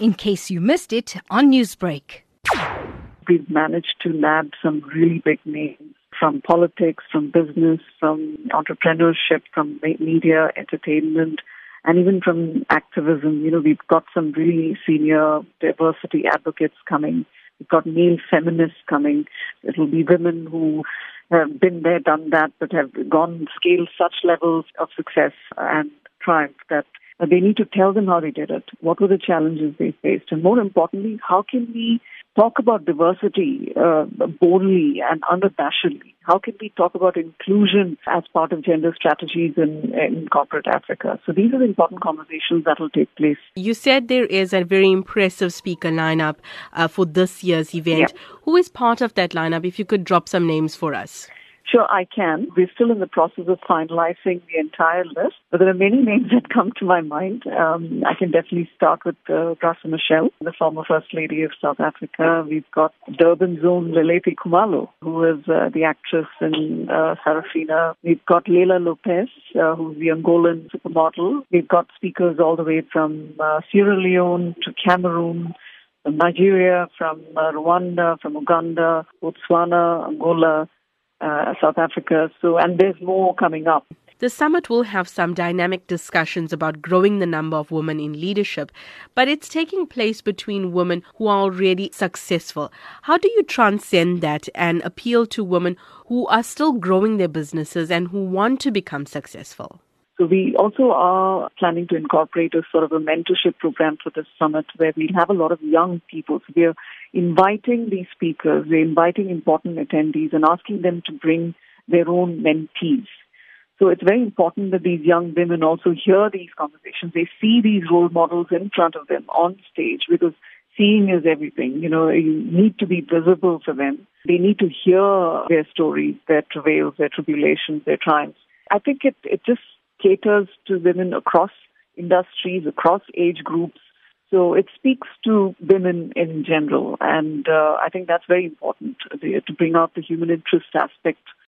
in case you missed it on Newsbreak. We've managed to nab some really big names from politics, from business, from entrepreneurship, from media, entertainment, and even from activism. You know, we've got some really senior diversity advocates coming. We've got male feminists coming. It'll be women who have been there, done that, but have gone scaled such levels of success and triumph that they need to tell them how they did it. What were the challenges they faced? And more importantly, how can we talk about diversity uh, boldly and unabashedly? How can we talk about inclusion as part of gender strategies in, in corporate Africa? So these are the important conversations that will take place. You said there is a very impressive speaker lineup uh, for this year's event. Yeah. Who is part of that lineup? If you could drop some names for us. Sure, I can. We're still in the process of finalizing the entire list, but there are many names that come to my mind. Um, I can definitely start with uh, Graça Machel, the former First Lady of South Africa. We've got Durban Zone Leleti Khumalo, who is uh, the actress in uh, Sarafina. We've got Leila Lopes, uh, who's the Angolan supermodel. We've got speakers all the way from uh, Sierra Leone to Cameroon from Nigeria, from uh, Rwanda, from Uganda, Botswana, Angola, uh, South Africa. So, and there's more coming up. The summit will have some dynamic discussions about growing the number of women in leadership, but it's taking place between women who are already successful. How do you transcend that and appeal to women who are still growing their businesses and who want to become successful? So we also are planning to incorporate a sort of a mentorship program for this summit where we'll have a lot of young people. So we're inviting these speakers, we're inviting important attendees and asking them to bring their own mentees. So it's very important that these young women also hear these conversations. They see these role models in front of them on stage because seeing is everything. You know, you need to be visible for them. They need to hear their stories, their travails, their tribulations, their triumphs. I think it, it just caters to women across industries, across age groups. So it speaks to women in general. And uh, I think that's very important to bring out the human interest aspect